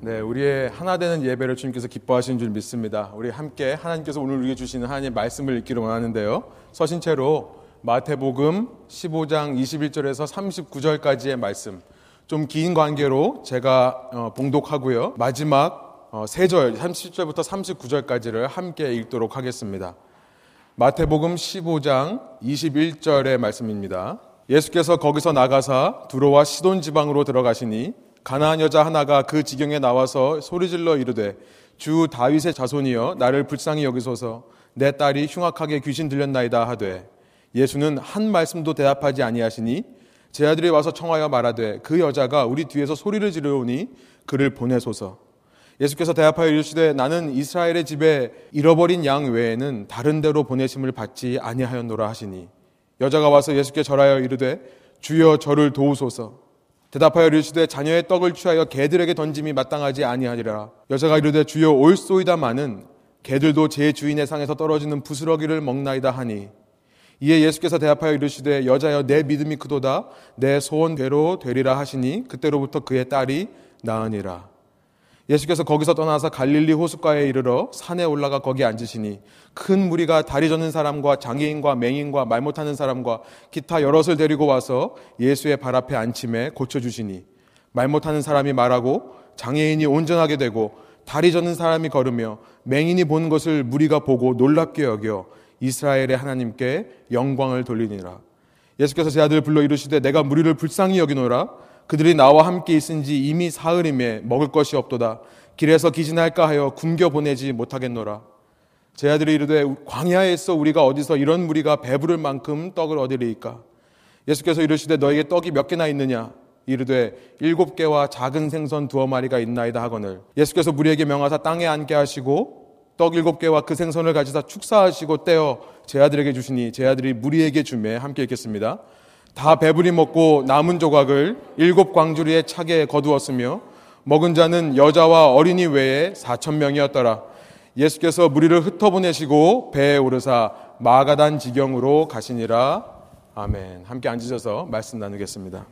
네, 우리의 하나 되는 예배를 주님께서 기뻐하시는 줄 믿습니다. 우리 함께 하나님께서 오늘 우리에게 주시는 하나님의 말씀을 읽기를 원하는데요. 서신체로 마태복음 15장 21절에서 39절까지의 말씀. 좀 긴 관계로 제가 어, 봉독하고요. 마지막 어, 3절, 30절부터 39절까지를 함께 읽도록 하겠습니다. 마태복음 15장 21절의 말씀입니다. 예수께서 거기서 나가사 두로와 시돈 지방으로 들어가시니 가나안 여자 하나가 그 지경에 나와서 소리질러 이르되 주 다윗의 자손이여 나를 불쌍히 여기소서. 내 딸이 흉악하게 귀신 들렸나이다 하되 예수는 한 말씀도 대답하지 아니하시니 제 아들이 와서 청하여 말하되 그 여자가 우리 뒤에서 소리를 지르오니 그를 보내소서. 예수께서 대답하여 이르시되 나는 이스라엘의 집에 잃어버린 양 외에는 다른 데로 보내심을 받지 아니하였노라 하시니 여자가 와서 예수께 절하여 이르되 주여 저를 도우소서 대답하여 이르시되 자녀의 떡을 취하여 개들에게 던짐이 마땅하지 아니하리라. 여자가 이르되 주여 올소이다마는 개들도 제 주인의 상에서 떨어지는 부스러기를 먹나이다 하니 이에 예수께서 대답하여 이르시되 여자여 내 믿음이 크도다 내 소원대로 되리라 하시니 그때로부터 그의 딸이 나으니라. 예수께서 거기서 떠나서 갈릴리 호숫가에 이르러 산에 올라가 거기 앉으시니 큰 무리가 다리 젖는 사람과 장애인과 맹인과 말 못하는 사람과 기타 여럿을 데리고 와서 예수의 발 앞에 앉힘에 고쳐주시니 말 못하는 사람이 말하고 장애인이 온전하게 되고 다리 젖는 사람이 걸으며 맹인이 보는 것을 무리가 보고 놀랍게 여겨 이스라엘의 하나님께 영광을 돌리니라. 예수께서 제 아들을 불러 이르시되 내가 무리를 불쌍히 여기노라 그들이 나와 함께 있은 지 이미 사흘임에 먹을 것이 없도다. 길에서 기진할까 하여 굶겨 보내지 못하겠노라. 제 아들이 이르되 광야에서 우리가 어디서 이런 무리가 배부를 만큼 떡을 얻으리이까. 예수께서 이르시되 너에게 떡이 몇 개나 있느냐? 이르되 일곱 개와 작은 생선 두어 마리가 있나이다 하거늘. 예수께서 무리에게 명하사 땅에 앉게 하시고 떡 일곱 개와 그 생선을 가지사 축사하시고 떼어 제 아들에게 주시니 제 아들이 무리에게 주매 함께 읽겠습니다. 다 배불리 먹고 남은 조각을 일곱 광주리에 차게 거두었으며 먹은 자는 여자와 어린이 외에 사천 명이었더라. 예수께서 무리를 흩어보내시고 배에 오르사 마가단 지경으로 가시니라. 아멘. 함께 앉으셔서 말씀 나누겠습니다.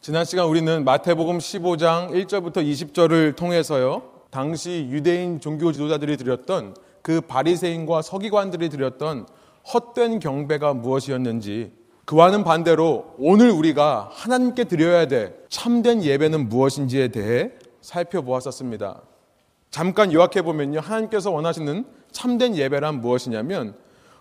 지난 시간 우리는 마태복음 15장 1절부터 20절을 통해서요. 당시 유대인 종교 지도자들이 드렸던 그 바리새인과 서기관들이 드렸던 헛된 경배가 무엇이었는지 그와는 반대로 오늘 우리가 하나님께 드려야 될 참된 예배는 무엇인지에 대해 살펴보았었습니다. 잠깐 요약해 보면요. 하나님께서 원하시는 참된 예배란 무엇이냐면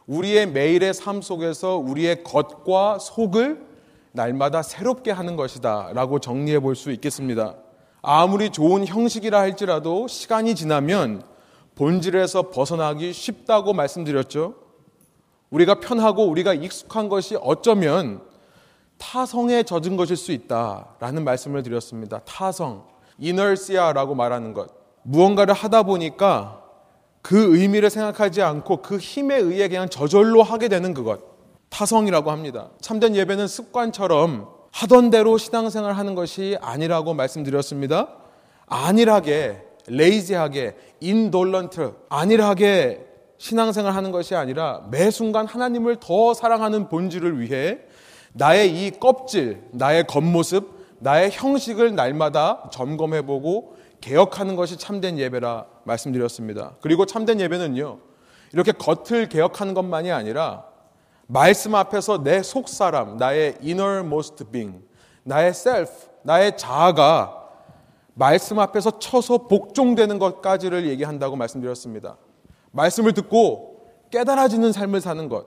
우리의 매일의 삶 속에서 우리의 겉과 속을 날마다 새롭게 하는 것이다 라고 정리해 볼 수 있겠습니다. 아무리 좋은 형식이라 할지라도 시간이 지나면 본질에서 벗어나기 쉽다고 말씀드렸죠. 우리가 편하고 우리가 익숙한 것이 어쩌면 타성에 젖은 것일 수 있다라는 말씀을 드렸습니다. 타성, 이널시아라고 말하는 것. 무언가를 하다 보니까 그 의미를 생각하지 않고 그 힘에 의해 그냥 저절로 하게 되는 그것. 타성이라고 합니다. 참된 예배는 습관처럼 하던 대로 신앙생활 하는 것이 아니라고 말씀드렸습니다. 안일하게 레이지하게 인돌런트 안일하게 신앙생활 하는 것이 아니라 매 순간 하나님을 더 사랑하는 본질을 위해 나의 이 껍질, 나의 겉모습, 나의 형식을 날마다 점검해보고 개혁하는 것이 참된 예배라 말씀드렸습니다. 그리고 참된 예배는요, 이렇게 겉을 개혁하는 것만이 아니라 말씀 앞에서 내 속사람, 나의 innermost being, 나의 self, 나의 자아가 말씀 앞에서 쳐서 복종되는 것까지를 얘기한다고 말씀드렸습니다. 말씀을 듣고 깨달아지는 삶을 사는 것,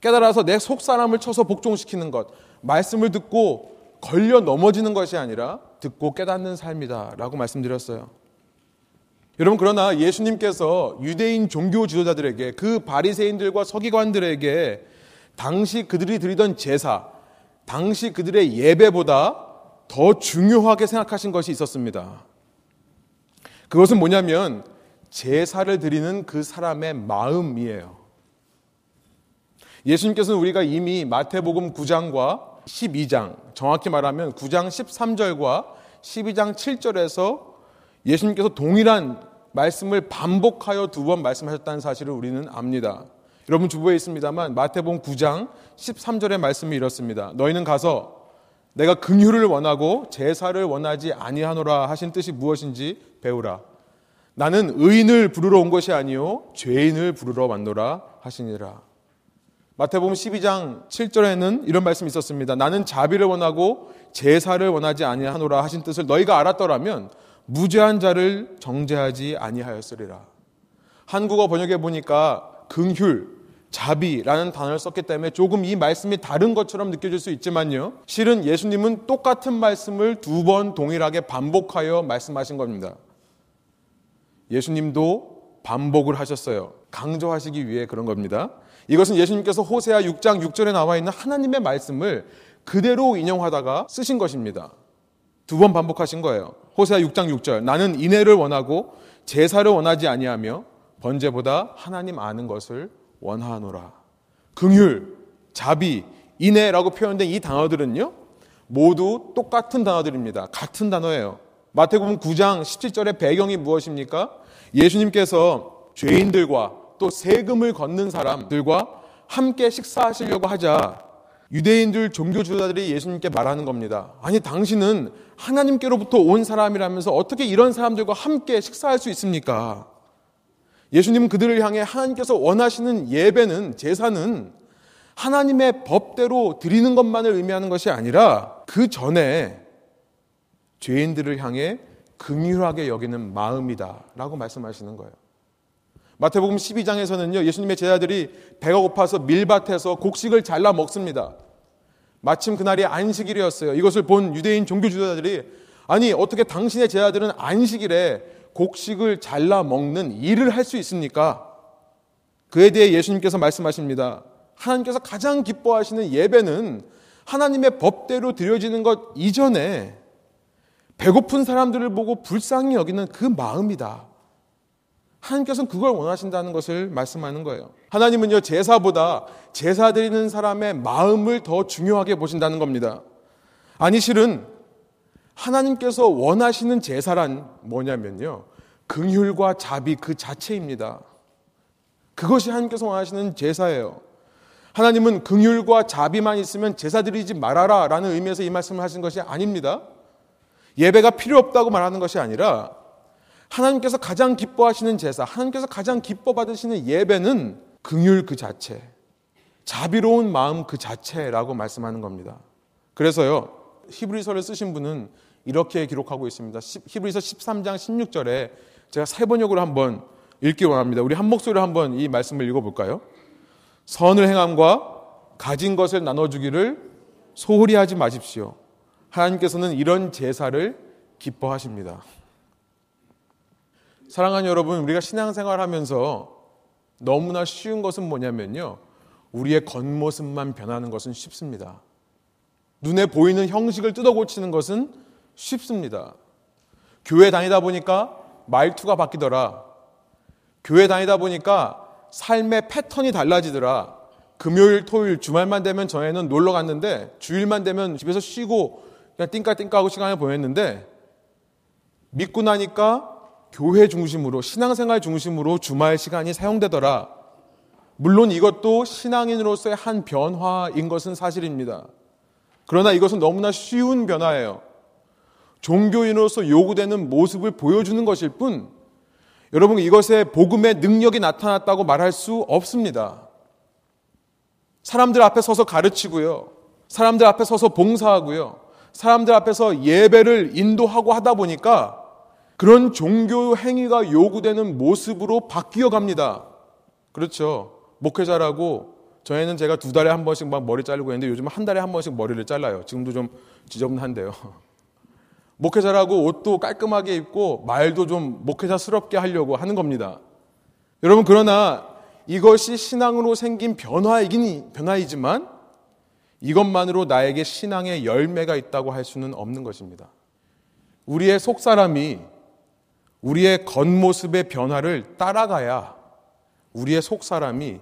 깨달아서 내 속 사람을 쳐서 복종시키는 것, 말씀을 듣고 걸려 넘어지는 것이 아니라 듣고 깨닫는 삶이다 라고 말씀드렸어요. 여러분 그러나 예수님께서 유대인 종교 지도자들에게 그 바리새인들과 서기관들에게 당시 그들이 드리던 제사, 당시 그들의 예배보다 더 중요하게 생각하신 것이 있었습니다. 그것은 뭐냐면 제사를 드리는 그 사람의 마음이에요. 예수님께서는 우리가 이미 마태복음 9장과 12장, 정확히 말하면 9장 13절과 12장 7절에서 예수님께서 동일한 말씀을 반복하여 두 번 말씀하셨다는 사실을 우리는 압니다. 여러분 주부에 있습니다만 마태복음 9장 13절의 말씀이 이렇습니다. 너희는 가서 내가 긍휼을 원하고 제사를 원하지 아니하노라 하신 뜻이 무엇인지 배우라. 나는 의인을 부르러 온 것이 아니요 죄인을 부르러 왔노라 하시니라. 마태복음 12장 7절에는 이런 말씀이 있었습니다. 나는 자비를 원하고 제사를 원하지 아니하노라 하신 뜻을 너희가 알았더라면 무죄한 자를 정죄하지 아니하였으리라. 한국어 번역해 보니까 긍휼, 자비라는 단어를 썼기 때문에 조금 이 말씀이 다른 것처럼 느껴질 수 있지만요. 실은 예수님은 똑같은 말씀을 두 번 동일하게 반복하여 말씀하신 겁니다. 예수님도 반복을 하셨어요. 강조하시기 위해 그런 겁니다. 이것은 예수님께서 호세아 6장 6절에 나와 있는 하나님의 말씀을 그대로 인용하다가 쓰신 것입니다. 두 번 반복하신 거예요. 호세아 6장 6절. 나는 인애를 원하고 제사를 원하지 아니하며 번제보다 하나님 아는 것을 원하노라. 긍휼, 자비, 인애라고 표현된 이 단어들은요. 모두 똑같은 단어들입니다. 같은 단어예요. 마태복음 9장 17절의 배경이 무엇입니까? 예수님께서 죄인들과 또 세금을 걷는 사람들과 함께 식사하시려고 하자 유대인들 종교 지도자들이 예수님께 말하는 겁니다. 아니 당신은 하나님께로부터 온 사람이라면서 어떻게 이런 사람들과 함께 식사할 수 있습니까? 예수님은 그들을 향해 하나님께서 원하시는 예배는 제사는 하나님의 법대로 드리는 것만을 의미하는 것이 아니라 그 전에 죄인들을 향해 긍휼하게 여기는 마음이다라고 말씀하시는 거예요. 마태복음 12장에서는요. 예수님의 제자들이 배가 고파서 밀밭에서 곡식을 잘라 먹습니다. 마침 그날이 안식일이었어요. 이것을 본 유대인 종교 지도자들이 아니 어떻게 당신의 제자들은 안식일에 곡식을 잘라 먹는 일을 할 수 있습니까? 그에 대해 예수님께서 말씀하십니다. 하나님께서 가장 기뻐하시는 예배는 하나님의 법대로 드려지는 것 이전에 배고픈 사람들을 보고 불쌍히 여기는 그 마음이다. 하나님께서는 그걸 원하신다는 것을 말씀하는 거예요. 하나님은요, 제사보다 제사 드리는 사람의 마음을 더 중요하게 보신다는 겁니다. 아니, 실은 하나님께서 원하시는 제사란 뭐냐면요. 긍휼과 자비 그 자체입니다. 그것이 하나님께서 원하시는 제사예요. 하나님은 긍휼과 자비만 있으면 제사 드리지 말아라 라는 의미에서 이 말씀을 하신 것이 아닙니다. 예배가 필요 없다고 말하는 것이 아니라 하나님께서 가장 기뻐하시는 제사, 하나님께서 가장 기뻐 받으시는 예배는 긍휼 그 자체, 자비로운 마음 그 자체라고 말씀하는 겁니다. 그래서요. 히브리서를 쓰신 분은 이렇게 기록하고 있습니다. 히브리서 13장 16절에 제가 세 번역으로 한번 읽기 원합니다. 우리 한 목소리로 한번 이 말씀을 읽어볼까요? 선을 행함과 가진 것을 나눠주기를 소홀히 하지 마십시오. 하나님께서는 이런 제사를 기뻐하십니다. 사랑하는 여러분, 우리가 신앙생활 하면서 너무나 쉬운 것은 뭐냐면요. 우리의 겉모습만 변하는 것은 쉽습니다. 눈에 보이는 형식을 뜯어 고치는 것은 쉽습니다. 교회 다니다 보니까 말투가 바뀌더라. 교회 다니다 보니까 삶의 패턴이 달라지더라. 금요일, 토요일, 주말만 되면 전에는 놀러 갔는데 주일만 되면 집에서 쉬고 그냥 띵까띵까 하고 시간을 보냈는데 믿고 나니까 교회 중심으로 신앙생활 중심으로 주말 시간이 사용되더라. 물론 이것도 신앙인으로서의 한 변화인 것은 사실입니다. 그러나 이것은 너무나 쉬운 변화예요. 종교인으로서 요구되는 모습을 보여주는 것일 뿐, 여러분 이것에 복음의 능력이 나타났다고 말할 수 없습니다. 사람들 앞에 서서 가르치고요. 사람들 앞에 서서 봉사하고요. 사람들 앞에서 예배를 인도하고 하다 보니까 그런 종교 행위가 요구되는 모습으로 바뀌어 갑니다. 그렇죠. 목회자라고 저희는 제가 두 달에 한 번씩 막 머리 자르고 있는데 요즘 한 달에 한 번씩 머리를 잘라요. 지금도 좀 지저분한데요. 목회자라고 옷도 깔끔하게 입고 말도 좀 목회자스럽게 하려고 하는 겁니다. 여러분 그러나 이것이 신앙으로 생긴 변화이긴 변화이지만 이것만으로 나에게 신앙의 열매가 있다고 할 수는 없는 것입니다. 우리의 속사람이 우리의 겉모습의 변화를 따라가야 우리의 속사람이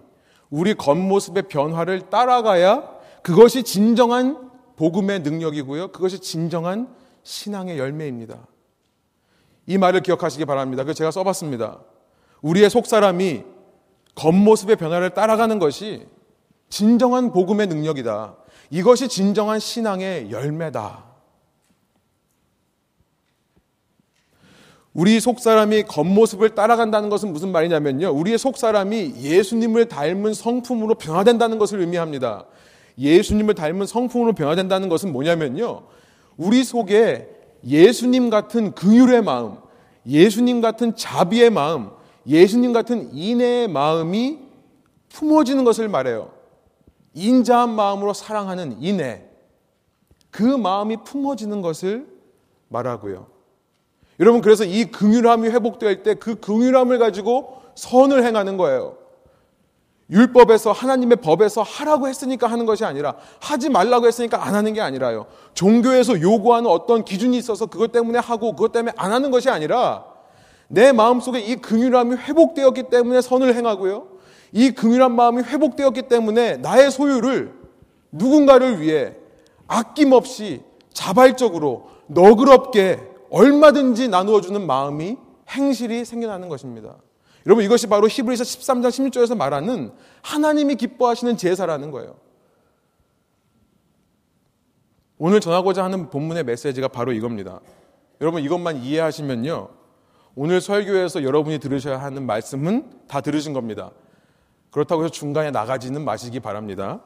우리 겉모습의 변화를 따라가야 그것이 진정한 복음의 능력이고요. 그것이 진정한 신앙의 열매입니다. 이 말을 기억하시기 바랍니다. 그 제가 써봤습니다. 우리의 속 사람이 겉모습의 변화를 따라가는 것이 진정한 복음의 능력이다. 이것이 진정한 신앙의 열매다. 우리 속 사람이 겉모습을 따라간다는 것은 무슨 말이냐면요. 우리의 속 사람이 예수님을 닮은 성품으로 변화된다는 것을 의미합니다. 예수님을 닮은 성품으로 변화된다는 것은 뭐냐면요. 우리 속에 예수님 같은 긍휼의 마음, 예수님 같은 자비의 마음, 예수님 같은 인애의 마음이 품어지는 것을 말해요. 인자한 마음으로 사랑하는 인애. 그 마음이 품어지는 것을 말하고요. 여러분 그래서 이 긍휼함이 회복될 때 그 긍휼함을 가지고 선을 행하는 거예요. 율법에서 하나님의 법에서 하라고 했으니까 하는 것이 아니라 하지 말라고 했으니까 안 하는 게 아니라요. 종교에서 요구하는 어떤 기준이 있어서 그것 때문에 하고 그것 때문에 안 하는 것이 아니라 내 마음속에 이 긍휼함이 회복되었기 때문에 선을 행하고요. 이 긍휼한 마음이 회복되었기 때문에 나의 소유를 누군가를 위해 아낌없이 자발적으로 너그럽게 얼마든지 나누어 주는 마음이 행실이 생겨나는 것입니다. 여러분 이것이 바로 히브리서 13장 16절에서 말하는 하나님이 기뻐하시는 제사라는 거예요. 오늘 전하고자 하는 본문의 메시지가 바로 이겁니다. 여러분 이것만 이해하시면요. 오늘 설교에서 여러분이 들으셔야 하는 말씀은 다 들으신 겁니다. 그렇다고 해서 중간에 나가지는 마시기 바랍니다.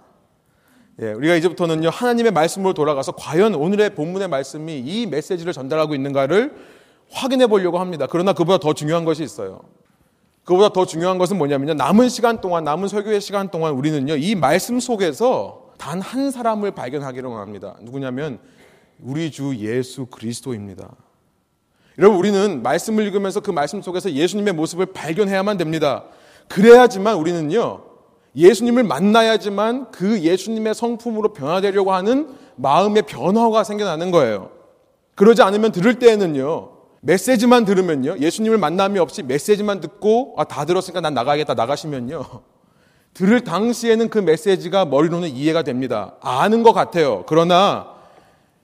예, 우리가 이제부터는요, 하나님의 말씀으로 돌아가서 과연 오늘의 본문의 말씀이 이 메시지를 전달하고 있는가를 확인해 보려고 합니다. 그러나 그보다 더 중요한 것이 있어요. 그보다 더 중요한 것은 뭐냐면요. 남은 시간 동안, 남은 설교의 시간 동안 우리는요, 이 말씀 속에서 단 한 사람을 발견하기로 합니다. 누구냐면, 우리 주 예수 그리스도입니다. 여러분, 우리는 말씀을 읽으면서 그 말씀 속에서 예수님의 모습을 발견해야만 됩니다. 그래야지만 우리는요, 예수님을 만나야지만 그 예수님의 성품으로 변화되려고 하는 마음의 변화가 생겨나는 거예요. 그러지 않으면 들을 때에는요, 메시지만 들으면요, 예수님을 만남이 없이 메시지만 듣고, 아, 다 들었으니까 난 나가야겠다, 나가시면요. 들을 당시에는 그 메시지가 머리로는 이해가 됩니다. 아는 것 같아요. 그러나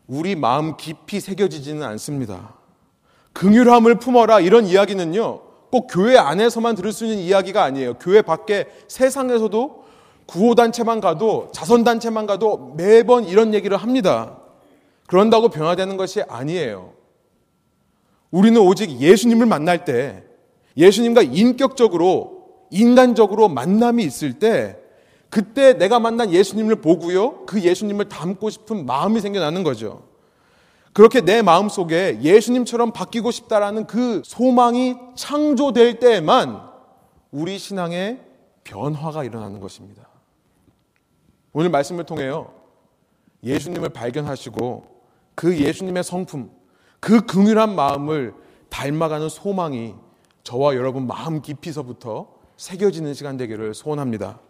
우리 마음 깊이 새겨지지는 않습니다. 긍휼함을 품어라 이런 이야기는요. 꼭 교회 안에서만 들을 수 있는 이야기가 아니에요. 교회 밖에 세상에서도 구호단체만 가도 자선단체만 가도 매번 이런 얘기를 합니다. 그런다고 변화되는 것이 아니에요. 우리는 오직 예수님을 만날 때 예수님과 인격적으로 인간적으로 만남이 있을 때 그때 내가 만난 예수님을 보고요. 그 예수님을 닮고 싶은 마음이 생겨나는 거죠. 그렇게 내 마음 속에 예수님처럼 바뀌고 싶다라는 그 소망이 창조될 때에만 우리 신앙의 변화가 일어나는 것입니다. 오늘 말씀을 통해요. 예수님을 발견하시고 그 예수님의 성품, 그 긍휼한 마음을 닮아가는 소망이 저와 여러분 마음 깊이서부터 새겨지는 시간 되기를 소원합니다.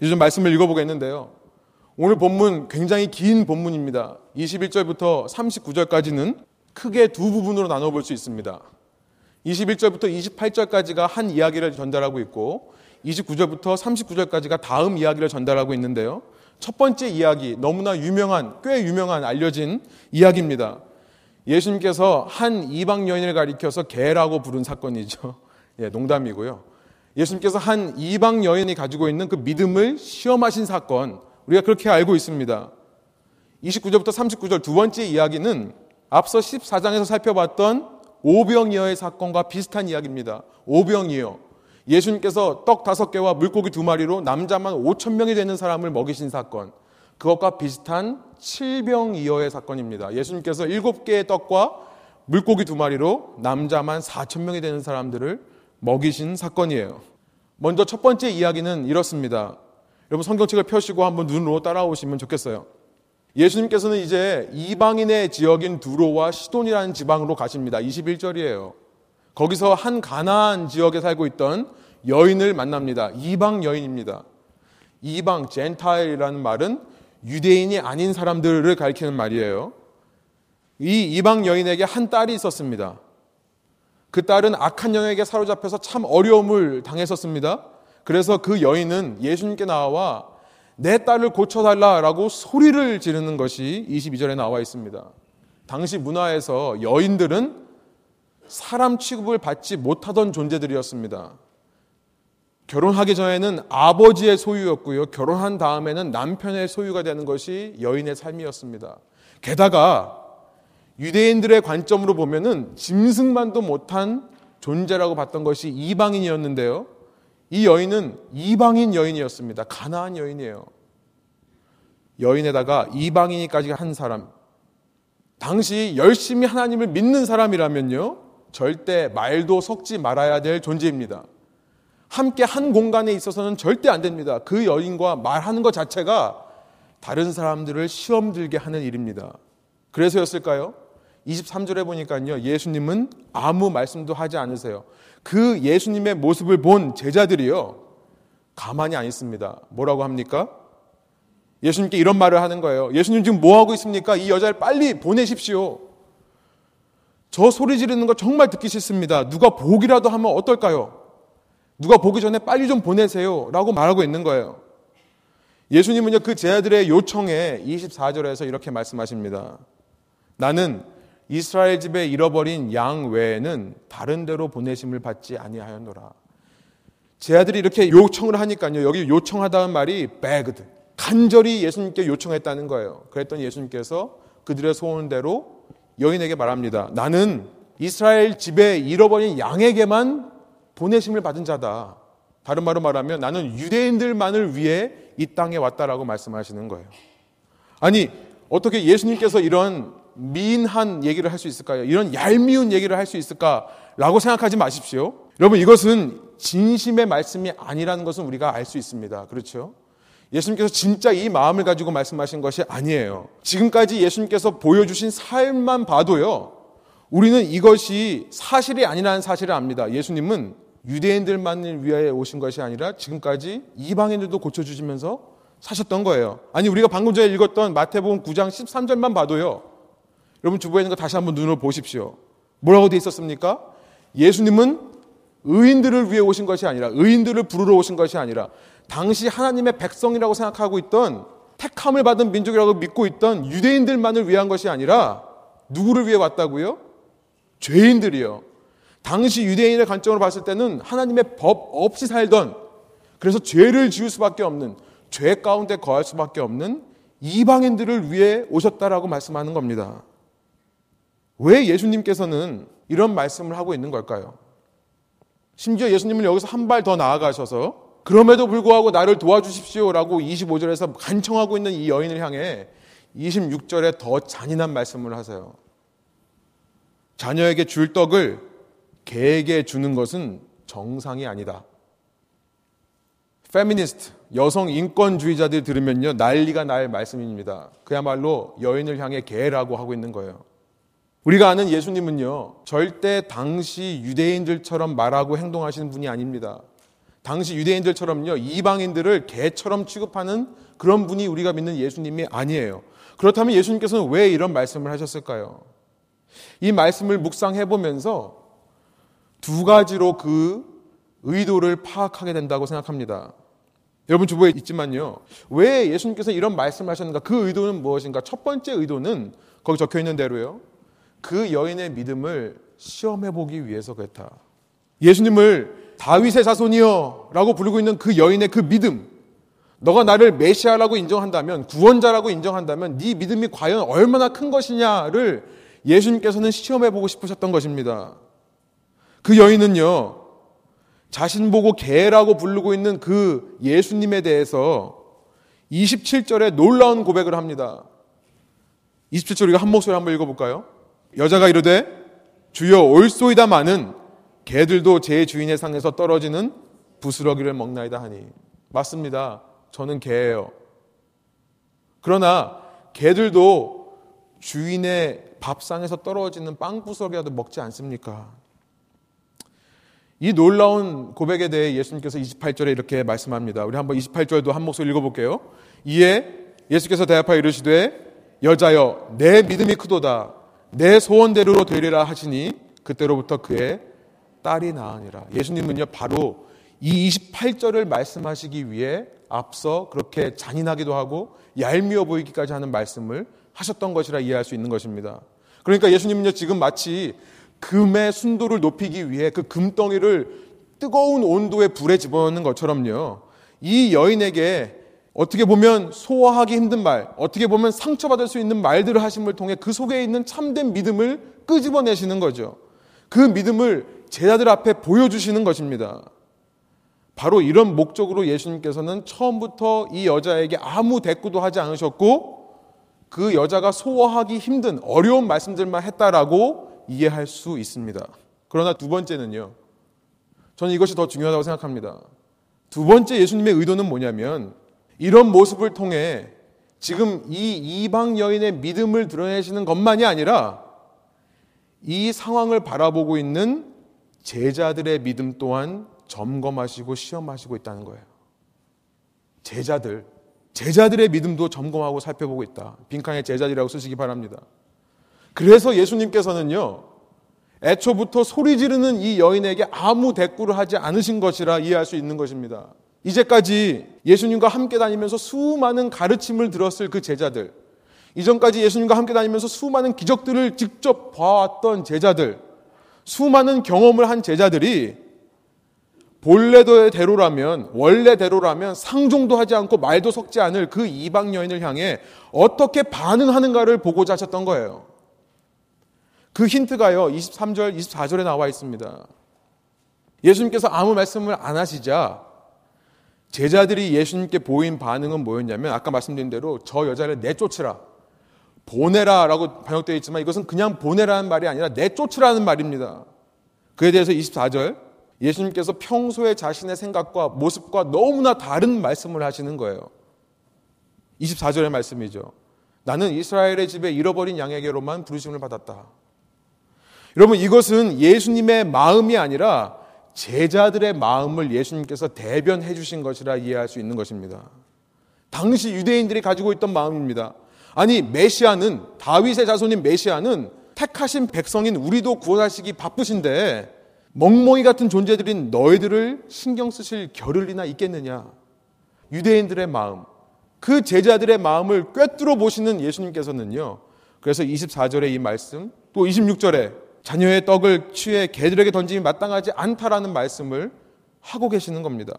이제 좀 말씀을 읽어보겠는데요. 오늘 본문 굉장히 긴 본문입니다. 21절부터 39절까지는 크게 두 부분으로 나눠볼 수 있습니다. 21절부터 28절까지가 한 이야기를 전달하고 있고 29절부터 39절까지가 다음 이야기를 전달하고 있는데요. 첫 번째 이야기, 너무나 유명한, 꽤 유명한 알려진 이야기입니다. 예수님께서 한 이방 여인을 가리켜서 개라고 부른 사건이죠. 예, 농담이고요. 예수님께서 한 이방 여인이 가지고 있는 그 믿음을 시험하신 사건, 우리가 그렇게 알고 있습니다. 29절부터 39절 두 번째 이야기는 앞서 14장에서 살펴봤던 오병이어의 사건과 비슷한 이야기입니다. 오병이어. 예수님께서 떡 다섯 개와 물고기 두 마리로 남자만 5천 명이 되는 사람을 먹이신 사건. 그것과 비슷한 칠병이어의 사건입니다. 예수님께서 일곱 개의 떡과 물고기 두 마리로 남자만 4천 명이 되는 사람들을 먹이신 사건이에요. 먼저 첫 번째 이야기는 이렇습니다. 여러분 성경책을 펴시고 한번 눈으로 따라오시면 좋겠어요. 예수님께서는 이제 이방인의 지역인 두로와 시돈이라는 지방으로 가십니다. 21절이에요. 거기서 한 가나안 지역에 살고 있던 여인을 만납니다. 이방 여인입니다. 이방 젠타일이라는 말은 유대인이 아닌 사람들을 가리키는 말이에요. 이 이방 여인에게 한 딸이 있었습니다. 그 딸은 악한 영에게 사로잡혀서 참 어려움을 당했었습니다. 그래서 그 여인은 예수님께 나와 내 딸을 고쳐달라라고 소리를 지르는 것이 22절에 나와 있습니다. 당시 문화에서 여인들은 사람 취급을 받지 못하던 존재들이었습니다. 결혼하기 전에는 아버지의 소유였고요. 결혼한 다음에는 남편의 소유가 되는 것이 여인의 삶이었습니다. 게다가 유대인들의 관점으로 보면은 짐승만도 못한 존재라고 봤던 것이 이방인이었는데요. 이 여인은 이방인 여인이었습니다. 가나안 여인이에요. 여인에다가 이방인이까지 한 사람. 당시 열심히 하나님을 믿는 사람이라면요. 절대 말도 섞지 말아야 될 존재입니다. 함께 한 공간에 있어서는 절대 안 됩니다. 그 여인과 말하는 것 자체가 다른 사람들을 시험 들게 하는 일입니다. 그래서였을까요? 23절에 보니까요. 예수님은 아무 말씀도 하지 않으세요. 그 예수님의 모습을 본 제자들이요. 가만히 안 있습니다. 뭐라고 합니까? 예수님께 이런 말을 하는 거예요. 예수님 지금 뭐 하고 있습니까? 이 여자를 빨리 보내십시오. 저 소리 지르는 거 정말 듣기 싫습니다. 누가 보기라도 하면 어떨까요? 누가 보기 전에 빨리 좀 보내세요. 라고 말하고 있는 거예요. 예수님은요, 그 제자들의 요청에 24절에서 이렇게 말씀하십니다. 나는 이스라엘 집에 잃어버린 양 외에는 다른 데로 보내심을 받지 아니하였노라. 제자들이 이렇게 요청을 하니까요. 여기 요청하다는 말이 begged. 간절히 예수님께 요청했다는 거예요. 그랬더니 예수님께서 그들의 소원대로 여인에게 말합니다. 나는 이스라엘 집에 잃어버린 양에게만 보내심을 받은 자다. 다른 말로 말하면 나는 유대인들만을 위해 이 땅에 왔다라고 말씀하시는 거예요. 아니, 어떻게 예수님께서 이런 미인한 얘기를 할 수 있을까요? 이런 얄미운 얘기를 할 수 있을까라고 생각하지 마십시오. 여러분, 이것은 진심의 말씀이 아니라는 것은 우리가 알 수 있습니다. 그렇죠? 예수님께서 진짜 이 마음을 가지고 말씀하신 것이 아니에요. 지금까지 예수님께서 보여주신 삶만 봐도요, 우리는 이것이 사실이 아니라는 사실을 압니다. 예수님은 유대인들만을 위하여 오신 것이 아니라 지금까지 이방인들도 고쳐주시면서 사셨던 거예요. 아니, 우리가 방금 전에 읽었던 마태복음 9장 13절만 봐도요. 여러분 주부에 있는 거 다시 한번 눈으로 보십시오. 뭐라고 돼 있었습니까? 예수님은 의인들을 위해 오신 것이 아니라 의인들을 부르러 오신 것이 아니라 당시 하나님의 백성이라고 생각하고 있던 택함을 받은 민족이라고 믿고 있던 유대인들만을 위한 것이 아니라 누구를 위해 왔다고요? 죄인들이요. 당시 유대인의 관점으로 봤을 때는 하나님의 법 없이 살던 그래서 죄를 지을 수밖에 없는 죄 가운데 거할 수밖에 없는 이방인들을 위해 오셨다라고 말씀하는 겁니다. 왜 예수님께서는 이런 말씀을 하고 있는 걸까요? 심지어 예수님은 여기서 한 발 더 나아가셔서 그럼에도 불구하고 나를 도와주십시오라고 25절에서 간청하고 있는 이 여인을 향해 26절에 더 잔인한 말씀을 하세요. 자녀에게 줄 떡을 개에게 주는 것은 정상이 아니다. 페미니스트, 여성 인권주의자들 들으면요, 난리가 날 말씀입니다. 그야말로 여인을 향해 개라고 하고 있는 거예요. 우리가 아는 예수님은요, 절대 당시 유대인들처럼 말하고 행동하시는 분이 아닙니다. 당시 유대인들처럼요, 이방인들을 개처럼 취급하는 그런 분이 우리가 믿는 예수님이 아니에요. 그렇다면 예수님께서는 왜 이런 말씀을 하셨을까요? 이 말씀을 묵상해 보면서 두 가지로 그 의도를 파악하게 된다고 생각합니다. 여러분 주부에 있지만요. 왜 예수님께서 이런 말씀을 하셨는가? 그 의도는 무엇인가? 첫 번째 의도는 거기 적혀 있는 대로요. 그 여인의 믿음을 시험해 보기 위해서 그랬다. 예수님을 다윗의 자손이여 라고 부르고 있는 그 여인의 그 믿음. 너가 나를 메시아라고 인정한다면, 구원자라고 인정한다면 네 믿음이 과연 얼마나 큰 것이냐를 예수님께서는 시험해 보고 싶으셨던 것입니다. 그 여인은요, 자신 보고 개라고 부르고 있는 그 예수님에 대해서 27절에 놀라운 고백을 합니다. 27절 우리가 한 목소리 한번 읽어볼까요? 여자가 이르되 주여 올소이다마는 개들도 제 주인의 상에서 떨어지는 부스러기를 먹나이다 하니 맞습니다. 저는 개예요. 그러나 개들도 주인의 밥상에서 떨어지는 빵 부스러기라도 먹지 않습니까? 이 놀라운 고백에 대해 예수님께서 28절에 이렇게 말씀합니다. 우리 한번 28절도 한 목소리 읽어볼게요. 이에 예수께서 대답하여 이르시되 여자여 내 믿음이 크도다 내 소원대로 되리라 하시니 그때로부터 그의 딸이 나으니라. 예수님은요 바로 이 28절을 말씀하시기 위해 앞서 그렇게 잔인하기도 하고 얄미워 보이기까지 하는 말씀을 하셨던 것이라 이해할 수 있는 것입니다. 그러니까 예수님은요 지금 마치 금의 순도를 높이기 위해 그 금덩이를 뜨거운 온도의 불에 집어넣는 것처럼요. 이 여인에게 어떻게 보면 소화하기 힘든 말, 어떻게 보면 상처받을 수 있는 말들을 하심을 통해 그 속에 있는 참된 믿음을 끄집어내시는 거죠. 그 믿음을 제자들 앞에 보여주시는 것입니다. 바로 이런 목적으로 예수님께서는 처음부터 이 여자에게 아무 대꾸도 하지 않으셨고 그 여자가 소화하기 힘든 어려운 말씀들만 했다라고 이해할 수 있습니다. 그러나 두 번째는요. 저는 이것이 더 중요하다고 생각합니다. 두 번째 예수님의 의도는 뭐냐면 이런 모습을 통해 지금 이 이방 여인의 믿음을 드러내시는 것만이 아니라 이 상황을 바라보고 있는 제자들의 믿음 또한 점검하시고 시험하시고 있다는 거예요. 제자들, 제자들의 믿음도 점검하고 살펴보고 있다. 빈칸에 제자들이라고 쓰시기 바랍니다. 그래서 예수님께서는요, 애초부터 소리 지르는 이 여인에게 아무 대꾸를 하지 않으신 것이라 이해할 수 있는 것입니다. 이제까지 예수님과 함께 다니면서 수많은 가르침을 들었을 그 제자들, 이전까지 예수님과 함께 다니면서 수많은 기적들을 직접 봐왔던 제자들, 수많은 경험을 한 제자들이 본래대로라면, 원래대로라면 상종도 하지 않고 말도 섞지 않을 그 이방 여인을 향해 어떻게 반응하는가를 보고자 하셨던 거예요. 그 힌트가요, 23절, 24절에 나와 있습니다. 예수님께서 아무 말씀을 안 하시자 제자들이 예수님께 보인 반응은 뭐였냐면 아까 말씀드린 대로 저 여자를 내쫓으라. 보내라 라고 번역되어 있지만 이것은 그냥 보내라는 말이 아니라 내쫓으라는 말입니다. 그에 대해서 24절 예수님께서 평소에 자신의 생각과 모습과 너무나 다른 말씀을 하시는 거예요. 24절의 말씀이죠. 나는 이스라엘의 집에 잃어버린 양에게로만 부르심을 받았다. 여러분 이것은 예수님의 마음이 아니라 제자들의 마음을 예수님께서 대변해 주신 것이라 이해할 수 있는 것입니다. 당시 유대인들이 가지고 있던 마음입니다. 아니 메시아는 다윗의 자손인 메시아는 택하신 백성인 우리도 구원하시기 바쁘신데 멍멍이 같은 존재들인 너희들을 신경 쓰실 겨를이나 있겠느냐? 유대인들의 마음, 그 제자들의 마음을 꿰뚫어 보시는 예수님께서는요. 그래서 24절에 이 말씀, 또 26절에 자녀의 떡을 취해 개들에게 던짐이 마땅하지 않다라는 말씀을 하고 계시는 겁니다.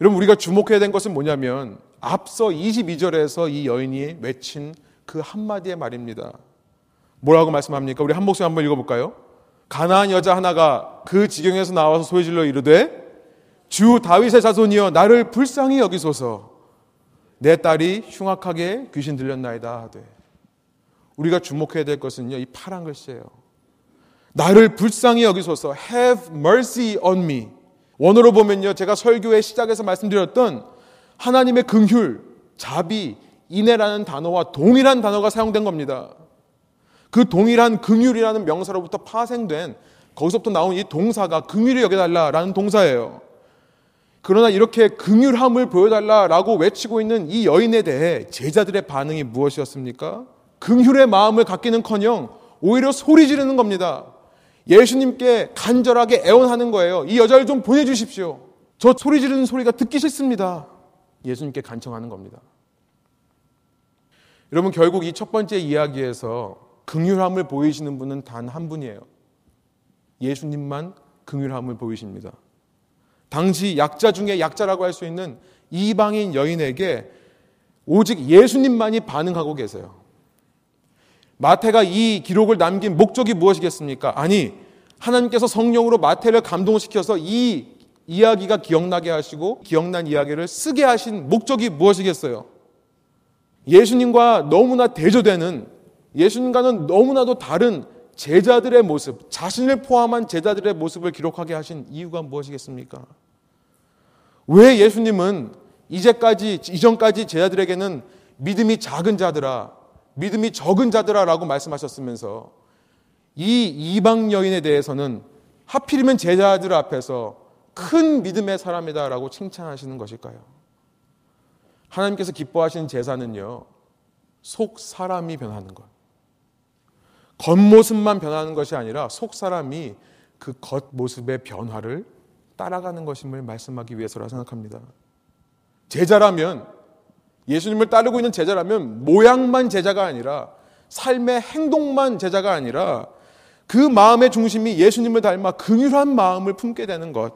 여러분, 우리가 주목해야 된 것은 뭐냐면 앞서 22절에서 이 여인이 외친 그 한마디의 말입니다. 뭐라고 말씀합니까? 우리 한 목소리 한번 읽어볼까요? 가나안 여자 하나가 그 지경에서 나와서 소리질러 이르되 주 다윗의 자손이여 나를 불쌍히 여기소서 내 딸이 흉악하게 귀신 들렸나이다 하되 우리가 주목해야 될 것은요 이 파란 글씨예요 나를 불쌍히 여기소서 have mercy on me 원어로 보면요 제가 설교의 시작에서 말씀드렸던 하나님의 긍휼 자비 인애라는 단어와 동일한 단어가 사용된 겁니다 그 동일한 긍휼이라는 명사로부터 파생된 거기서부터 나온 이 동사가 긍휼히 여겨달라라는 동사예요. 그러나 이렇게 긍휼함을 보여달라라고 외치고 있는 이 여인에 대해 제자들의 반응이 무엇이었습니까? 긍휼의 마음을 갖기는커녕 오히려 소리 지르는 겁니다. 예수님께 간절하게 애원하는 거예요. 이 여자를 좀 보내주십시오. 저 소리 지르는 소리가 듣기 싫습니다. 예수님께 간청하는 겁니다. 여러분 결국 이 첫 번째 이야기에서 긍휼함을 보이시는 분은 단 한 분이에요. 예수님만 긍휼함을 보이십니다. 당시 약자 중에 약자라고 할 수 있는 이방인 여인에게 오직 예수님만이 반응하고 계세요. 마태가 이 기록을 남긴 목적이 무엇이겠습니까? 아니, 하나님께서 성령으로 마태를 감동시켜서 이 이야기가 기억나게 하시고 기억난 이야기를 쓰게 하신 목적이 무엇이겠어요? 예수님과 너무나 대조되는 예수님과는 너무나도 다른 제자들의 모습, 자신을 포함한 제자들의 모습을 기록하게 하신 이유가 무엇이겠습니까? 왜 예수님은 이제까지, 이전까지 제자들에게는 믿음이 작은 자들아, 믿음이 적은 자들아라고 말씀하셨으면서 이 이방 여인에 대해서는 하필이면 제자들 앞에서 큰 믿음의 사람이다라고 칭찬하시는 것일까요? 하나님께서 기뻐하시는 제사는요, 속 사람이 변하는 것. 겉모습만 변하는 것이 아니라 속 사람이 그 겉모습의 변화를 따라가는 것임을 말씀하기 위해서라 생각합니다. 제자라면 예수님을 따르고 있는 제자라면 모양만 제자가 아니라 삶의 행동만 제자가 아니라 그 마음의 중심이 예수님을 닮아 긍휼한 마음을 품게 되는 것.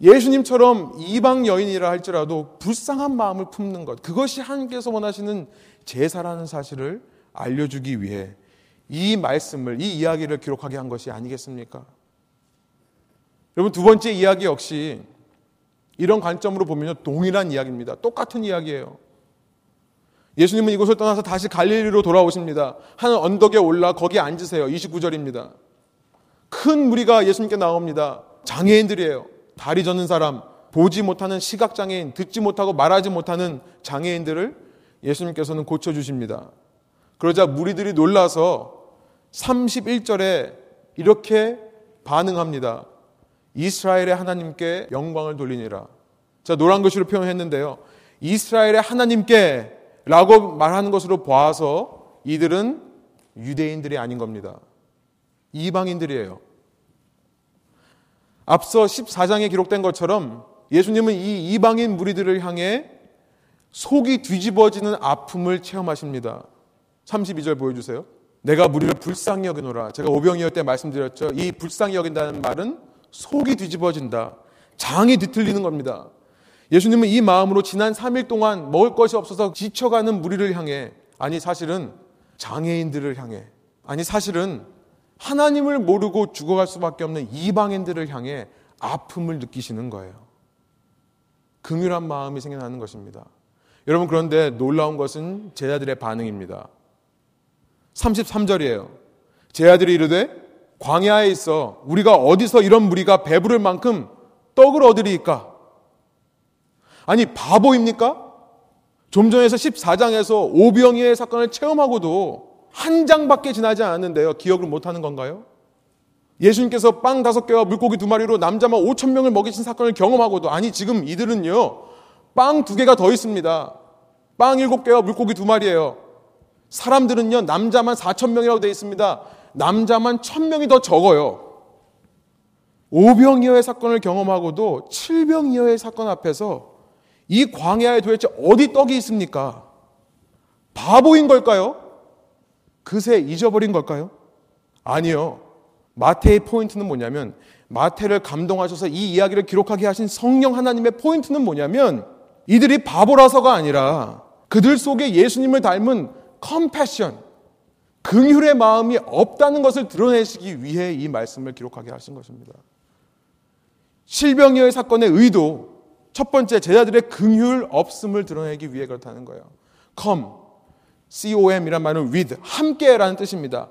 예수님처럼 이방 여인이라 할지라도 불쌍한 마음을 품는 것. 그것이 하나님께서 원하시는 제사라는 사실을 알려주기 위해 이 말씀을, 이 이야기를 기록하게 한 것이 아니겠습니까? 여러분, 두 번째 이야기 역시 이런 관점으로 보면 동일한 이야기입니다. 똑같은 이야기예요. 예수님은 이곳을 떠나서 다시 갈릴리로 돌아오십니다. 한 언덕에 올라 거기 앉으세요. 29절입니다. 큰 무리가 예수님께 나옵니다. 장애인들이에요. 다리 젖는 사람, 보지 못하는 시각장애인, 듣지 못하고 말하지 못하는 장애인들을 예수님께서는 고쳐주십니다. 그러자 무리들이 놀라서 31절에 이렇게 반응합니다. 이스라엘의 하나님께 영광을 돌리니라. 자, 노란 글씨로 표현했는데요. 이스라엘의 하나님께 라고 말하는 것으로 봐서 이들은 유대인들이 아닌 겁니다. 이방인들이에요. 앞서 14장에 기록된 것처럼 예수님은 이 이방인 무리들을 향해 속이 뒤집어지는 아픔을 체험하십니다. 32절 보여주세요. 내가 무리를 불쌍히 여기노라. 제가 오병이어 때 말씀드렸죠. 이 불쌍히 여긴다는 말은 속이 뒤집어진다. 장이 뒤틀리는 겁니다. 예수님은 이 마음으로 지난 3일 동안 먹을 것이 없어서 지쳐가는 무리를 향해, 아니, 사실은 장애인들을 향해, 아니, 사실은 하나님을 모르고 죽어갈 수밖에 없는 이방인들을 향해 아픔을 느끼시는 거예요. 긍휼한 마음이 생겨나는 것입니다. 여러분, 그런데 놀라운 것은 제자들의 반응입니다. 33절이에요. 제자들이 이르되 광야에 있어 우리가 어디서 이런 무리가 배부를 만큼 떡을 얻으리이까? 아니 바보입니까? 좀 전에서 14장에서 오병이의 사건을 체험하고도 한 장밖에 지나지 않았는데요. 기억을 못하는 건가요? 예수님께서 빵 다섯 개와 물고기 두 마리로 남자만 5천 명을 먹이신 사건을 경험하고도 아니 지금 이들은요 빵 두 개가 더 있습니다. 빵 일곱 개와 물고기 두 마리예요. 사람들은요 남자만 4천 명이라고 되어 있습니다. 남자만 1천 명이 더 적어요. 오병이어의 사건을 경험하고도 칠병이어의 사건 앞에서 이 광야에 도대체 어디 떡이 있습니까? 바보인 걸까요? 그새 잊어버린 걸까요? 아니요. 마태의 포인트는 뭐냐면 마태를 감동하셔서 이 이야기를 기록하게 하신 성령 하나님의 포인트는 뭐냐면 이들이 바보라서가 아니라 그들 속에 예수님을 닮은 컴패션, 긍휼의 마음이 없다는 것을 드러내시기 위해 이 말씀을 기록하게 하신 것입니다. 실병이의 사건의 의도, 첫 번째 제자들의 긍휼 없음을 드러내기 위해 그렇다는 거예요. come, com이란 말은 with, 함께라는 뜻입니다.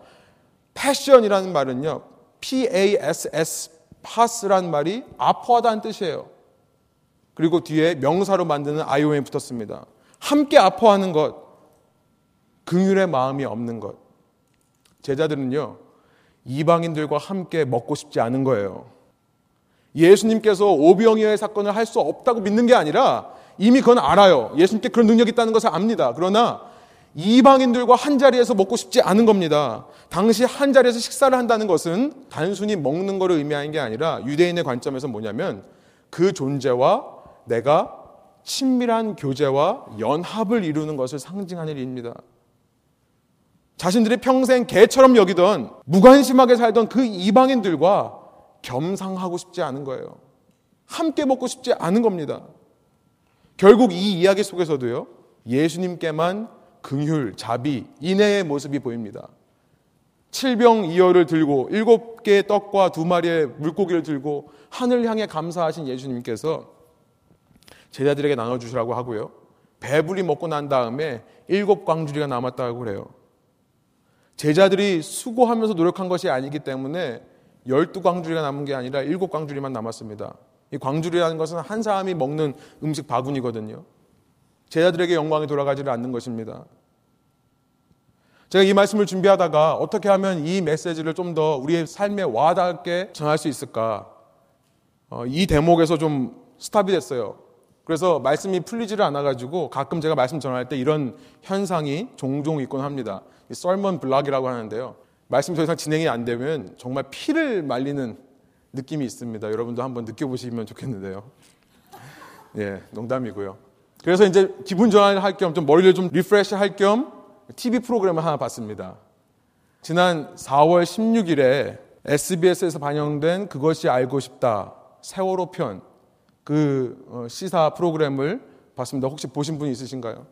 passion이라는 말은요, pass, pass라는 말이 아파하다는 뜻이에요. 그리고 뒤에 명사로 만드는 iom이 붙었습니다. 함께 아파하는 것, 긍휼의 마음이 없는 것. 제자들은요, 이방인들과 함께 먹고 싶지 않은 거예요. 예수님께서 오병이어의 사건을 할 수 없다고 믿는 게 아니라 이미 그건 알아요. 예수님께 그런 능력이 있다는 것을 압니다. 그러나 이방인들과 한 자리에서 먹고 싶지 않은 겁니다. 당시 한 자리에서 식사를 한다는 것은 단순히 먹는 것을 의미하는 게 아니라 유대인의 관점에서 뭐냐면 그 존재와 내가 친밀한 교제와 연합을 이루는 것을 상징하는 일입니다. 자신들이 평생 개처럼 여기던 무관심하게 살던 그 이방인들과 겸상하고 싶지 않은 거예요. 함께 먹고 싶지 않은 겁니다. 결국 이 이야기 속에서도요, 예수님께만 긍휼, 자비, 인애의 모습이 보입니다. 칠병이어를 들고 일곱 개의 떡과 두 마리의 물고기를 들고 하늘 향해 감사하신 예수님께서 제자들에게 나눠 주시라고 하고요. 배불리 먹고 난 다음에 일곱 광주리가 남았다고 그래요. 제자들이 수고하면서 노력한 것이 아니기 때문에 열두 광주리가 남은 게 아니라 일곱 광주리만 남았습니다. 이 광주리라는 것은 한 사람이 먹는 음식 바구니거든요. 제자들에게 영광이 돌아가지를 않는 것입니다. 제가 이 말씀을 준비하다가 어떻게 하면 이 메시지를 좀 더 우리의 삶에 와닿게 전할 수 있을까? 어, 이 대목에서 좀 stop이 됐어요. 그래서 말씀이 풀리지를 않아가지고 가끔 제가 말씀 전할 때 이런 현상이 종종 있곤 합니다. 이 sermon block이라고 하는데요. 말씀이 더 이상 진행이 안 되면 정말 피를 말리는 느낌이 있습니다. 여러분도 한번 느껴보시면 좋겠는데요. 예, 농담이고요. 그래서 이제 기분 전환을 할 겸 좀 머리를 좀 refresh 할 겸 TV 프로그램을 하나 봤습니다. 지난 4월 16일에 SBS에서 반영된 그것이 알고 싶다 세월호 편그 어, 시사 프로그램을 봤습니다. 혹시 보신 분 있으신가요?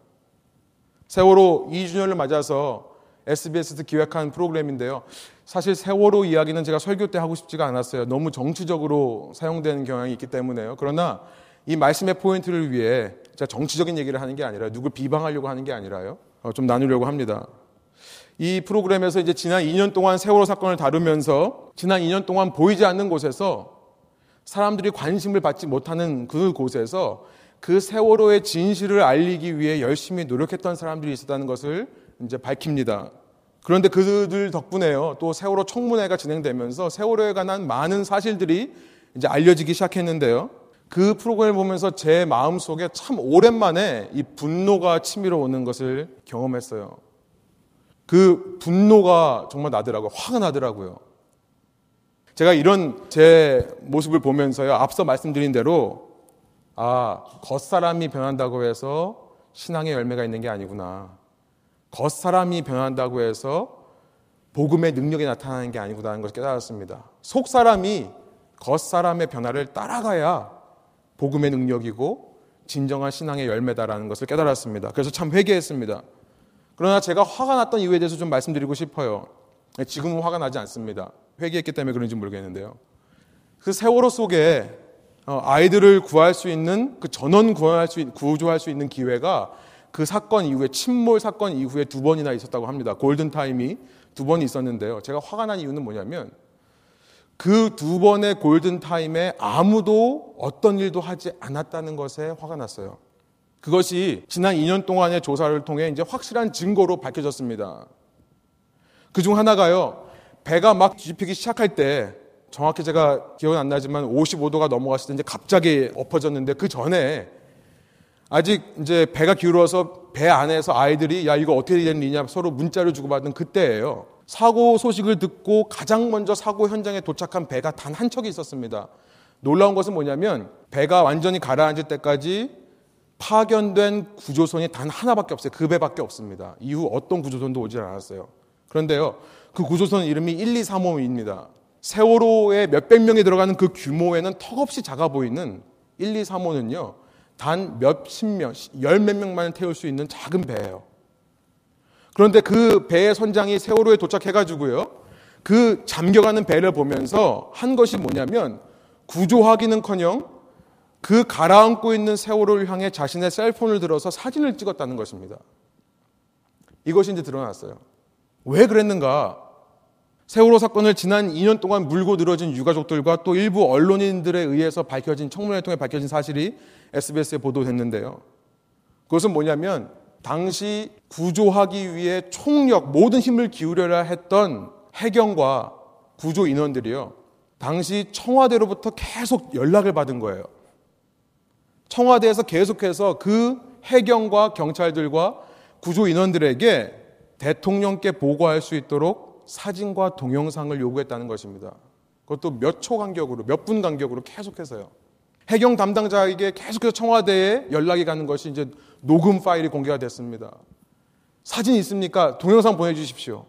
세월호 2주년을 맞아서 SBS에서 기획한 프로그램인데요. 사실 세월호 이야기는 제가 설교 때 하고 싶지가 않았어요. 너무 정치적으로 사용되는 경향이 있기 때문에요. 그러나 이 말씀의 포인트를 위해 제가 정치적인 얘기를 하는 게 아니라 누굴 비방하려고 하는 게 아니라요. 어, 좀 나누려고 합니다. 이 프로그램에서 이제 지난 2년 동안 세월호 사건을 다루면서 지난 2년 동안 보이지 않는 곳에서 사람들이 관심을 받지 못하는 그 곳에서 그 세월호의 진실을 알리기 위해 열심히 노력했던 사람들이 있었다는 것을 이제 밝힙니다. 그런데 그들 덕분에요. 또 세월호 청문회가 진행되면서 세월호에 관한 많은 사실들이 이제 알려지기 시작했는데요. 그 프로그램을 보면서 제 마음 속에 참 오랜만에 이 분노가 치밀어 오는 것을 경험했어요. 그 분노가 정말 나더라고요. 화가 나더라고요. 제가 이런 제 모습을 보면서요. 앞서 말씀드린 대로 아, 겉사람이 변한다고 해서 신앙의 열매가 있는 게 아니구나. 겉사람이 변한다고 해서 복음의 능력이 나타나는 게 아니구나라는 것을 깨달았습니다. 속사람이 겉사람의 변화를 따라가야 복음의 능력이고 진정한 신앙의 열매다라는 것을 깨달았습니다. 그래서 참 회개했습니다. 그러나 제가 화가 났던 이유에 대해서 좀 말씀드리고 싶어요. 지금은 화가 나지 않습니다. 회개했기 때문에 그런지 모르겠는데요. 그 세월호 속에 어, 아이들을 구할 수 있는 그 전원 구할 수 구조할 수 있는 기회가 그 사건 이후에 침몰 사건 이후에 두 번이나 있었다고 합니다. 골든 타임이 두번 있었는데요. 제가 화가 난 이유는 뭐냐면 그 두 번의 골든 타임에 아무도 어떤 일도 하지 않았다는 것에 화가 났어요. 그것이 지난 2년 동안의 조사를 통해 이제 확실한 증거로 밝혀졌습니다. 그 중 하나가요. 배가 막 뒤집히기 시작할 때 정확히 제가 기억은 안 나지만 55도가 넘어갔을 때 이제 갑자기 엎어졌는데 그 전에 아직 이제 배가 기울어서 배 안에서 아이들이 야 이거 어떻게 된 일이냐 서로 문자를 주고받은 그때예요. 사고 소식을 듣고 가장 먼저 사고 현장에 도착한 배가 단 한 척이 있었습니다. 놀라운 것은 뭐냐면 배가 완전히 가라앉을 때까지 파견된 구조선이 단 하나밖에 없어요. 그 배밖에 없습니다. 이후 어떤 구조선도 오지 않았어요. 그런데요, 그 구조선 이름이 1, 2, 3호입니다. 세월호에 몇백 명이 들어가는 그 규모에는 턱없이 작아 보이는 1, 2, 3호는요, 단 몇십 명, 열 몇 명만 태울 수 있는 작은 배예요. 그런데 그 배의 선장이 세월호에 도착해가지고요, 그 잠겨가는 배를 보면서 한 것이 뭐냐면 구조하기는 커녕 그 가라앉고 있는 세월호를 향해 자신의 셀폰을 들어서 사진을 찍었다는 것입니다. 이것이 이제 드러났어요. 왜 그랬는가? 세월호 사건을 지난 2년 동안 물고 늘어진 유가족들과 또 일부 언론인들에 의해서 밝혀진 청문회를 통해 밝혀진 사실이 SBS에 보도됐는데요. 그것은 뭐냐면 당시 구조하기 위해 총력 모든 힘을 기울여야 했던 해경과 구조 인원들이요. 당시 청와대로부터 계속 연락을 받은 거예요. 청와대에서 계속해서 그 해경과 경찰들과 구조 인원들에게 대통령께 보고할 수 있도록 사진과 동영상을 요구했다는 것입니다. 그것도 몇 초 간격으로, 몇 분 간격으로 계속해서요. 해경 담당자에게 계속해서 청와대에 연락이 가는 것이 이제 녹음 파일이 공개가 됐습니다. 사진 있습니까? 동영상 보내주십시오.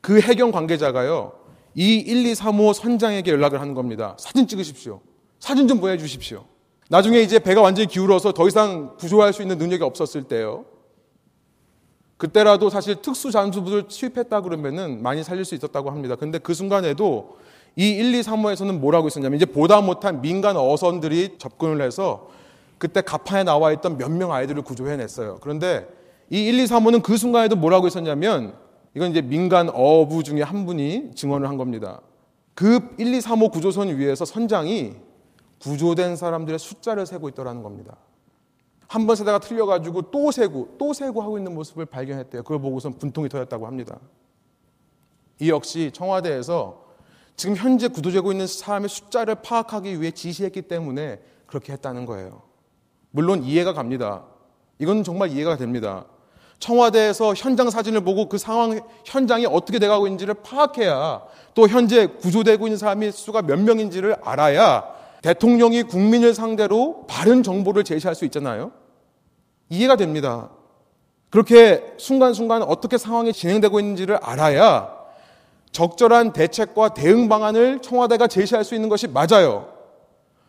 그 해경 관계자가요, 이 1, 2, 3호 선장에게 연락을 하는 겁니다. 사진 찍으십시오. 사진 좀 보내주십시오. 나중에 이제 배가 완전히 기울어서 더 이상 구조할 수 있는 능력이 없었을 때요. 그때라도 사실 특수 잠수부를 취입했다 그러면은 많이 살릴 수 있었다고 합니다. 근데 그 순간에도 이 1, 2, 3호에서는 뭐라고 있었냐면 이제 보다 못한 민간 어선들이 접근을 해서 그때 가판에 나와 있던 몇 명 아이들을 구조해냈어요. 그런데 이 1, 2, 3호는 그 순간에도 뭐라고 있었냐면 이건 이제 민간 어부 중에 한 분이 증언을 한 겁니다. 그 1, 2, 3호 구조선 위에서 선장이 구조된 사람들의 숫자를 세고 있더라는 겁니다. 한 번 세다가 틀려가지고 또 세고 또 세고 하고 있는 모습을 발견했대요. 그걸 보고선 분통이 터졌다고 합니다. 이 역시 청와대에서 지금 현재 구조되고 있는 사람의 숫자를 파악하기 위해 지시했기 때문에 그렇게 했다는 거예요. 물론 이해가 갑니다. 이건 정말 이해가 됩니다. 청와대에서 현장 사진을 보고 그 상황, 현장이 어떻게 돼가고 있는지를 파악해야 또 현재 구조되고 있는 사람이 수가 몇 명인지를 알아야 대통령이 국민을 상대로 바른 정보를 제시할 수 있잖아요. 이해가 됩니다. 그렇게 순간순간 어떻게 상황이 진행되고 있는지를 알아야 적절한 대책과 대응 방안을 청와대가 제시할 수 있는 것이 맞아요.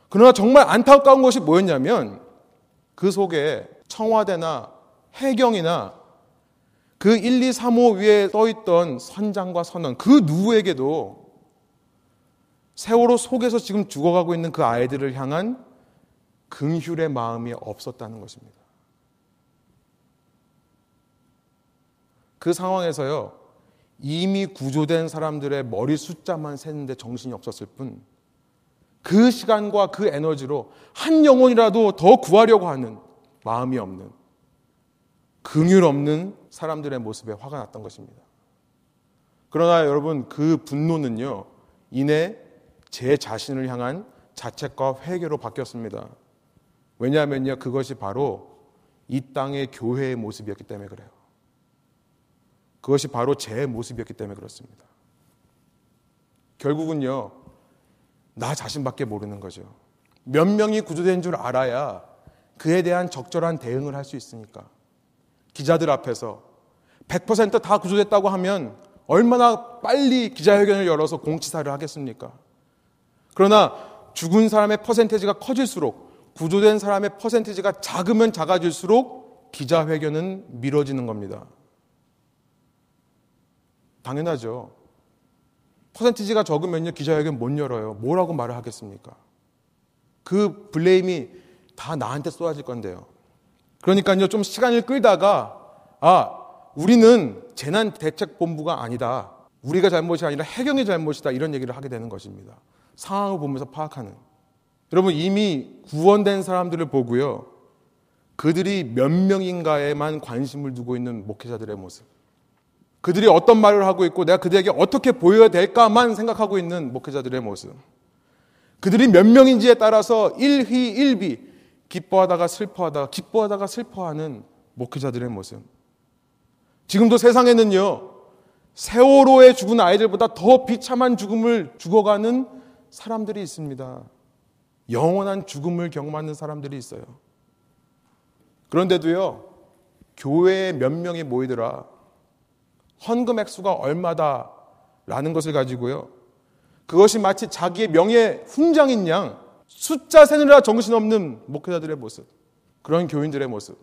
그러나 정말 안타까운 것이 뭐였냐면 그 속에 청와대나 해경이나 그 1, 2, 3, 5 위에 써있던 선장과 선원, 그 누구에게도 세월호 속에서 지금 죽어가고 있는 그 아이들을 향한 긍휼의 마음이 없었다는 것입니다. 그 상황에서요, 이미 구조된 사람들의 머리 숫자만 세는데 정신이 없었을 뿐, 그 시간과 그 에너지로 한 영혼이라도 더 구하려고 하는 마음이 없는, 긍휼 없는 사람들의 모습에 화가 났던 것입니다. 그러나 여러분, 그 분노는요, 이내 제 자신을 향한 자책과 회개로 바뀌었습니다. 왜냐하면요, 그것이 바로 이 땅의 교회의 모습이었기 때문에 그래요. 그것이 바로 제 모습이었기 때문에 그렇습니다. 결국은요, 나 자신밖에 모르는 거죠. 몇 명이 구조된 줄 알아야 그에 대한 적절한 대응을 할 수 있으니까. 기자들 앞에서 100%다 구조됐다고 하면 얼마나 빨리 기자회견을 열어서 공치사를 하겠습니까? 그러나 죽은 사람의 퍼센테지가 커질수록 구조된 사람의 퍼센테지가 작으면 작아질수록 기자회견은 미뤄지는 겁니다. 당연하죠. 퍼센티지가 적으면요, 기자회견 못 열어요. 뭐라고 말을 하겠습니까? 그 블레임이 다 나한테 쏟아질 건데요. 그러니까요, 좀 시간을 끌다가, 아, 우리는 재난대책본부가 아니다. 우리가 잘못이 아니라 해경의 잘못이다. 이런 얘기를 하게 되는 것입니다. 상황을 보면서 파악하는. 여러분, 이미 구원된 사람들을 보고요. 그들이 몇 명인가에만 관심을 두고 있는 목회자들의 모습. 그들이 어떤 말을 하고 있고 내가 그들에게 어떻게 보여야 될까만 생각하고 있는 목회자들의 모습. 그들이 몇 명인지에 따라서 일희일비 기뻐하다가 슬퍼하다가 기뻐하다가 슬퍼하는 목회자들의 모습. 지금도 세상에는요, 세월호에 죽은 아이들보다 더 비참한 죽음을 죽어가는 사람들이 있습니다. 영원한 죽음을 경험하는 사람들이 있어요. 그런데도요, 교회에 몇 명이 모이더라. 헌금 액수가 얼마다 라는 것을 가지고요. 그것이 마치 자기의 명예 훈장인 양 숫자 세느라 정신없는 목회자들의 모습. 그런 교인들의 모습.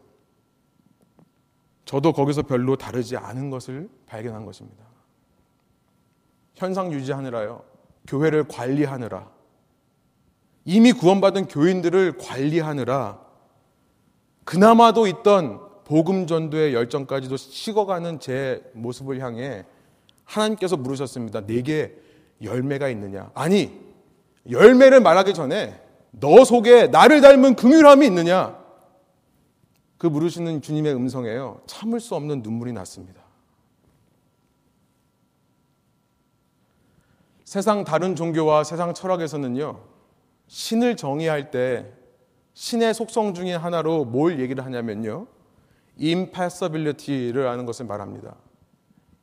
저도 거기서 별로 다르지 않은 것을 발견한 것입니다. 현상 유지하느라요. 교회를 관리하느라. 이미 구원받은 교인들을 관리하느라 그나마도 있던 복음 전도의 열정까지도 식어가는 제 모습을 향해 하나님께서 물으셨습니다. 내게 열매가 있느냐? 아니, 열매를 말하기 전에 너 속에 나를 닮은 긍휼함이 있느냐? 그 물으시는 주님의 음성에요. 참을 수 없는 눈물이 났습니다. 세상 다른 종교와 세상 철학에서는요, 신을 정의할 때 신의 속성 중에 하나로 뭘 얘기를 하냐면요, impassibility를 아는 것을 말합니다.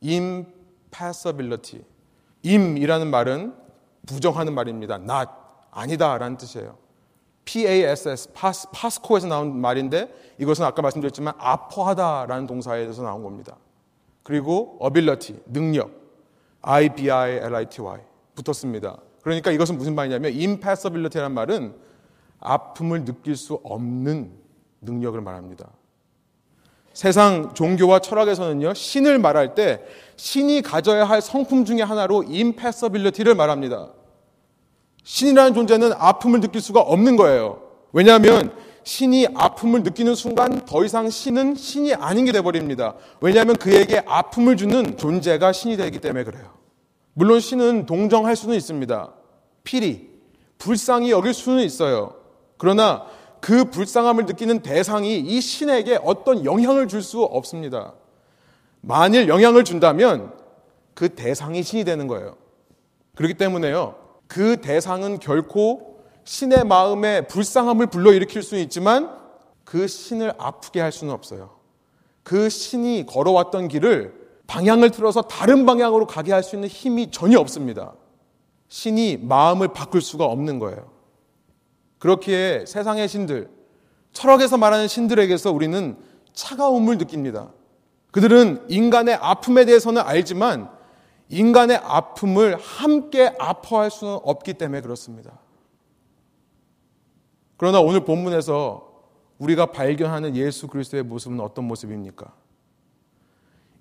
impassibility. im이라는 말은 부정하는 말입니다. not, 아니다 라는 뜻이에요. PASS, 파스, 파스코에서 나온 말인데 이것은 아까 말씀드렸지만 아퍼하다라는 동사에서 나온 겁니다. 그리고 ability, 능력, I-B-I-L-I-T-Y 붙었습니다. 그러니까 이것은 무슨 말이냐면 impassibility라는 말은 아픔을 느낄 수 없는 능력을 말합니다. 세상 종교와 철학에서는요, 신을 말할 때 신이 가져야 할 성품 중의 하나로 impassibility를 말합니다. 신이라는 존재는 아픔을 느낄 수가 없는 거예요. 왜냐하면 신이 아픔을 느끼는 순간 더 이상 신은 신이 아닌 게 돼버립니다. 왜냐하면 그에게 아픔을 주는 존재가 신이 되기 때문에 그래요. 물론 신은 동정할 수는 있습니다. 필히, 불쌍히 여길 수는 있어요. 그러나 그 불쌍함을 느끼는 대상이 이 신에게 어떤 영향을 줄 수 없습니다. 만일 영향을 준다면 그 대상이 신이 되는 거예요. 그렇기 때문에요. 그 대상은 결코 신의 마음에 불쌍함을 불러일으킬 수는 있지만 그 신을 아프게 할 수는 없어요. 그 신이 걸어왔던 길을 방향을 틀어서 다른 방향으로 가게 할 수 있는 힘이 전혀 없습니다. 신이 마음을 바꿀 수가 없는 거예요. 그렇기에 세상의 신들, 철학에서 말하는 신들에게서 우리는 차가움을 느낍니다. 그들은 인간의 아픔에 대해서는 알지만 인간의 아픔을 함께 아파할 수는 없기 때문에 그렇습니다. 그러나 오늘 본문에서 우리가 발견하는 예수 그리스도의 모습은 어떤 모습입니까?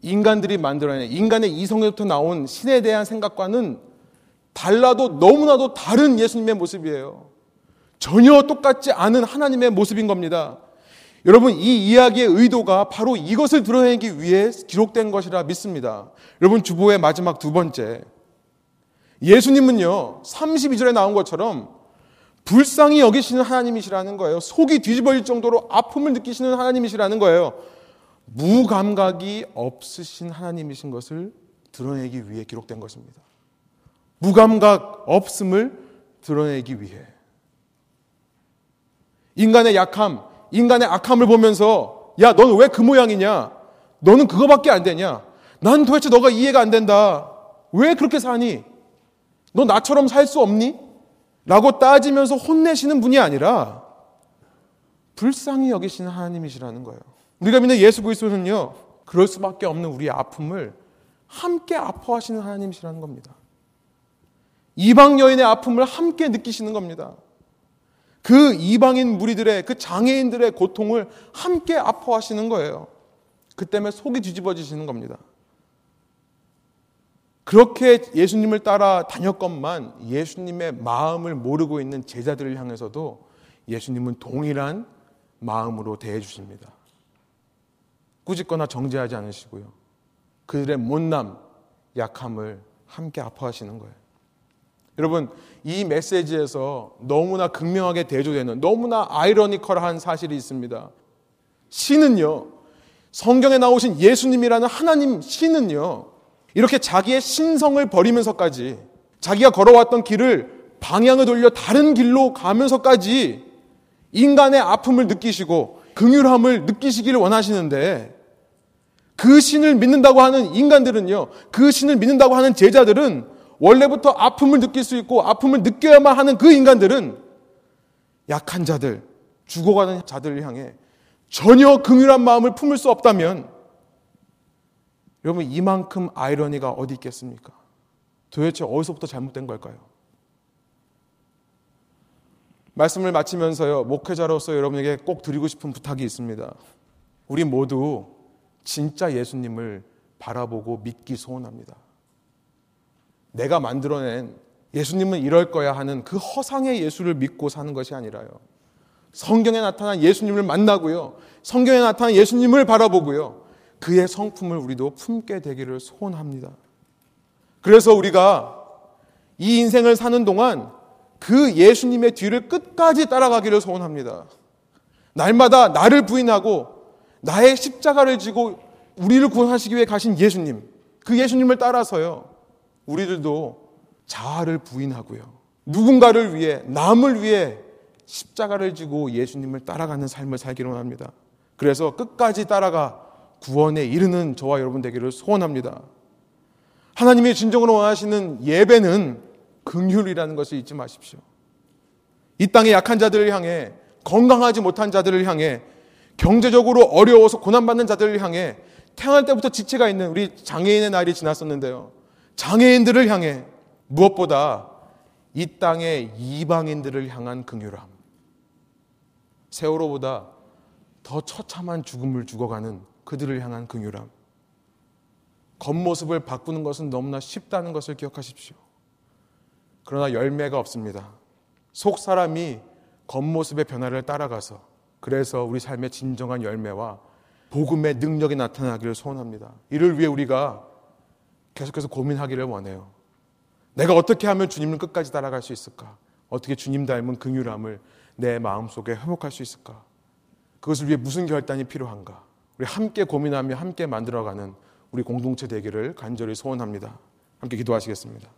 인간들이 만들어낸 인간의 이성에부터 나온 신에 대한 생각과는 달라도 너무나도 다른 예수님의 모습이에요. 전혀 똑같지 않은 하나님의 모습인 겁니다. 여러분, 이 이야기의 의도가 바로 이것을 드러내기 위해 기록된 것이라 믿습니다. 여러분, 주보의 마지막 두 번째. 예수님은요, 32절에 나온 것처럼 불쌍히 여기시는 하나님이시라는 거예요. 속이 뒤집어질 정도로 아픔을 느끼시는 하나님이시라는 거예요. 무감각이 없으신 하나님이신 것을 드러내기 위해 기록된 것입니다. 무감각 없음을 드러내기 위해. 인간의 약함, 인간의 악함을 보면서 야, 너는 왜 그 모양이냐? 너는 그거밖에 안 되냐? 난 도대체 너가 이해가 안 된다. 왜 그렇게 사니? 너 나처럼 살 수 없니? 라고 따지면서 혼내시는 분이 아니라 불쌍히 여기시는 하나님이시라는 거예요. 우리가 믿는 예수 그리스도는요. 그럴 수밖에 없는 우리의 아픔을 함께 아파하시는 하나님이시라는 겁니다. 이방 여인의 아픔을 함께 느끼시는 겁니다. 그 이방인 무리들의 그 장애인들의 고통을 함께 아파하시는 거예요. 그 때문에 속이 뒤집어지시는 겁니다. 그렇게 예수님을 따라 다녔건만 예수님의 마음을 모르고 있는 제자들을 향해서도 예수님은 동일한 마음으로 대해 주십니다. 꾸짖거나 정죄하지 않으시고요. 그들의 못남, 약함을 함께 아파하시는 거예요. 여러분, 이 메시지에서 너무나 극명하게 대조되는 너무나 아이러니컬한 사실이 있습니다. 신은요, 성경에 나오신 예수님이라는 하나님 신은요, 이렇게 자기의 신성을 버리면서까지 자기가 걸어왔던 길을 방향을 돌려 다른 길로 가면서까지 인간의 아픔을 느끼시고 긍휼함을 느끼시기를 원하시는데 그 신을 믿는다고 하는 인간들은요, 그 신을 믿는다고 하는 제자들은 원래부터 아픔을 느낄 수 있고 아픔을 느껴야만 하는 그 인간들은 약한 자들, 죽어가는 자들을 향해 전혀 긍휼한 마음을 품을 수 없다면 여러분 이만큼 아이러니가 어디 있겠습니까? 도대체 어디서부터 잘못된 걸까요? 말씀을 마치면서요, 목회자로서 여러분에게 꼭 드리고 싶은 부탁이 있습니다. 우리 모두 진짜 예수님을 바라보고 믿기 소원합니다. 내가 만들어낸 예수님은 이럴 거야 하는 그 허상의 예수를 믿고 사는 것이 아니라요. 성경에 나타난 예수님을 만나고요. 성경에 나타난 예수님을 바라보고요. 그의 성품을 우리도 품게 되기를 소원합니다. 그래서 우리가 이 인생을 사는 동안 그 예수님의 뒤를 끝까지 따라가기를 소원합니다. 날마다 나를 부인하고 나의 십자가를 지고 우리를 구원하시기 위해 가신 예수님, 그 예수님을 따라서요. 우리들도 자아를 부인하고요. 누군가를 위해, 남을 위해 십자가를 지고 예수님을 따라가는 삶을 살기로 합니다. 그래서 끝까지 따라가 구원에 이르는 저와 여러분 되기를 소원합니다. 하나님이 진정으로 원하시는 예배는 긍휼이라는 것을 잊지 마십시오. 이 땅의 약한 자들을 향해 건강하지 못한 자들을 향해 경제적으로 어려워서 고난받는 자들을 향해 태어날 때부터 지체가 있는 우리 장애인의 날이 지났었는데요. 장애인들을 향해 무엇보다 이 땅의 이방인들을 향한 긍휼함. 세월호보다 더 처참한 죽음을 죽어가는 그들을 향한 긍휼함. 겉모습을 바꾸는 것은 너무나 쉽다는 것을 기억하십시오. 그러나 열매가 없습니다. 속 사람이 겉모습의 변화를 따라가서 그래서 우리 삶의 진정한 열매와 복음의 능력이 나타나기를 소원합니다. 이를 위해 우리가 계속해서 고민하기를 원해요. 내가 어떻게 하면 주님을 끝까지 따라갈 수 있을까? 어떻게 주님 닮은 긍휼함을 내 마음속에 회복할 수 있을까? 그것을 위해 무슨 결단이 필요한가? 우리 함께 고민하며 함께 만들어가는 우리 공동체 되기를 간절히 소원합니다. 함께 기도하시겠습니다.